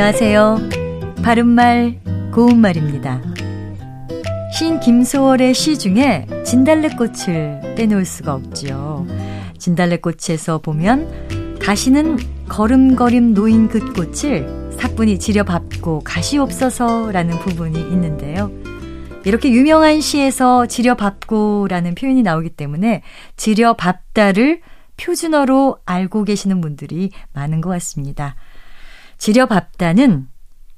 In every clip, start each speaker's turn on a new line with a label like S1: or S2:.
S1: 안녕하세요. 바른말, 고운말입니다. 시인 김소월의 시 중에 진달래꽃을 빼놓을 수가 없지요. 진달래꽃에서 보면 다시는 걸음걸음 놓인 그 꽃을 사뿐히 지려밟고 가시옵소서라는 부분이 있는데요. 이렇게 유명한 시에서 지려밟고라는 표현이 나오기 때문에 지려밟다를 표준어로 알고 계시는 분들이 많은 것 같습니다. 지려밟다는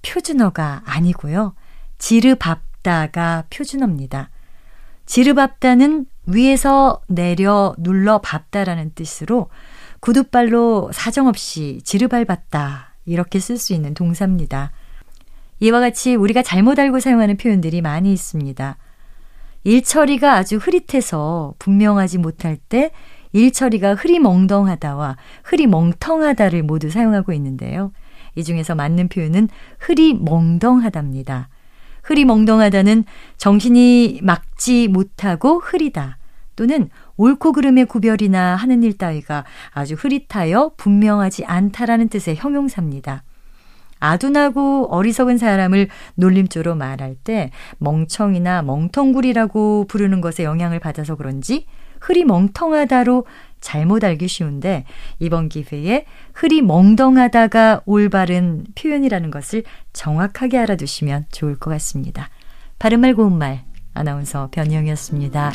S1: 표준어가 아니고요. 지르밟다가 표준어입니다. 지르밟다는 위에서 내려 눌러 밟다라는 뜻으로 구두발로 사정없이 지르밟았다 이렇게 쓸 수 있는 동사입니다. 이와 같이 우리가 잘못 알고 사용하는 표현들이 많이 있습니다. 일처리가 아주 흐릿해서 분명하지 못할 때 일처리가 흐리멍덩하다와 흐리멍텅하다를 모두 사용하고 있는데요. 이 중에서 맞는 표현은 흐리멍덩하답니다. 흐리멍덩하다는 정신이 막지 못하고 흐리다 또는 옳고 그름의 구별이나 하는 일 따위가 아주 흐릿하여 분명하지 않다라는 뜻의 형용사입니다. 아둔하고 어리석은 사람을 놀림조로 말할 때 멍청이나 멍텅구리라고 부르는 것에 영향을 받아서 그런지 흐리 멍텅하다로 잘못 알기 쉬운데 이번 기회에 흐리 멍덩하다가 올바른 표현이라는 것을 정확하게 알아두시면 좋을 것 같습니다. 바른말 고운말 아나운서 변희영이었습니다.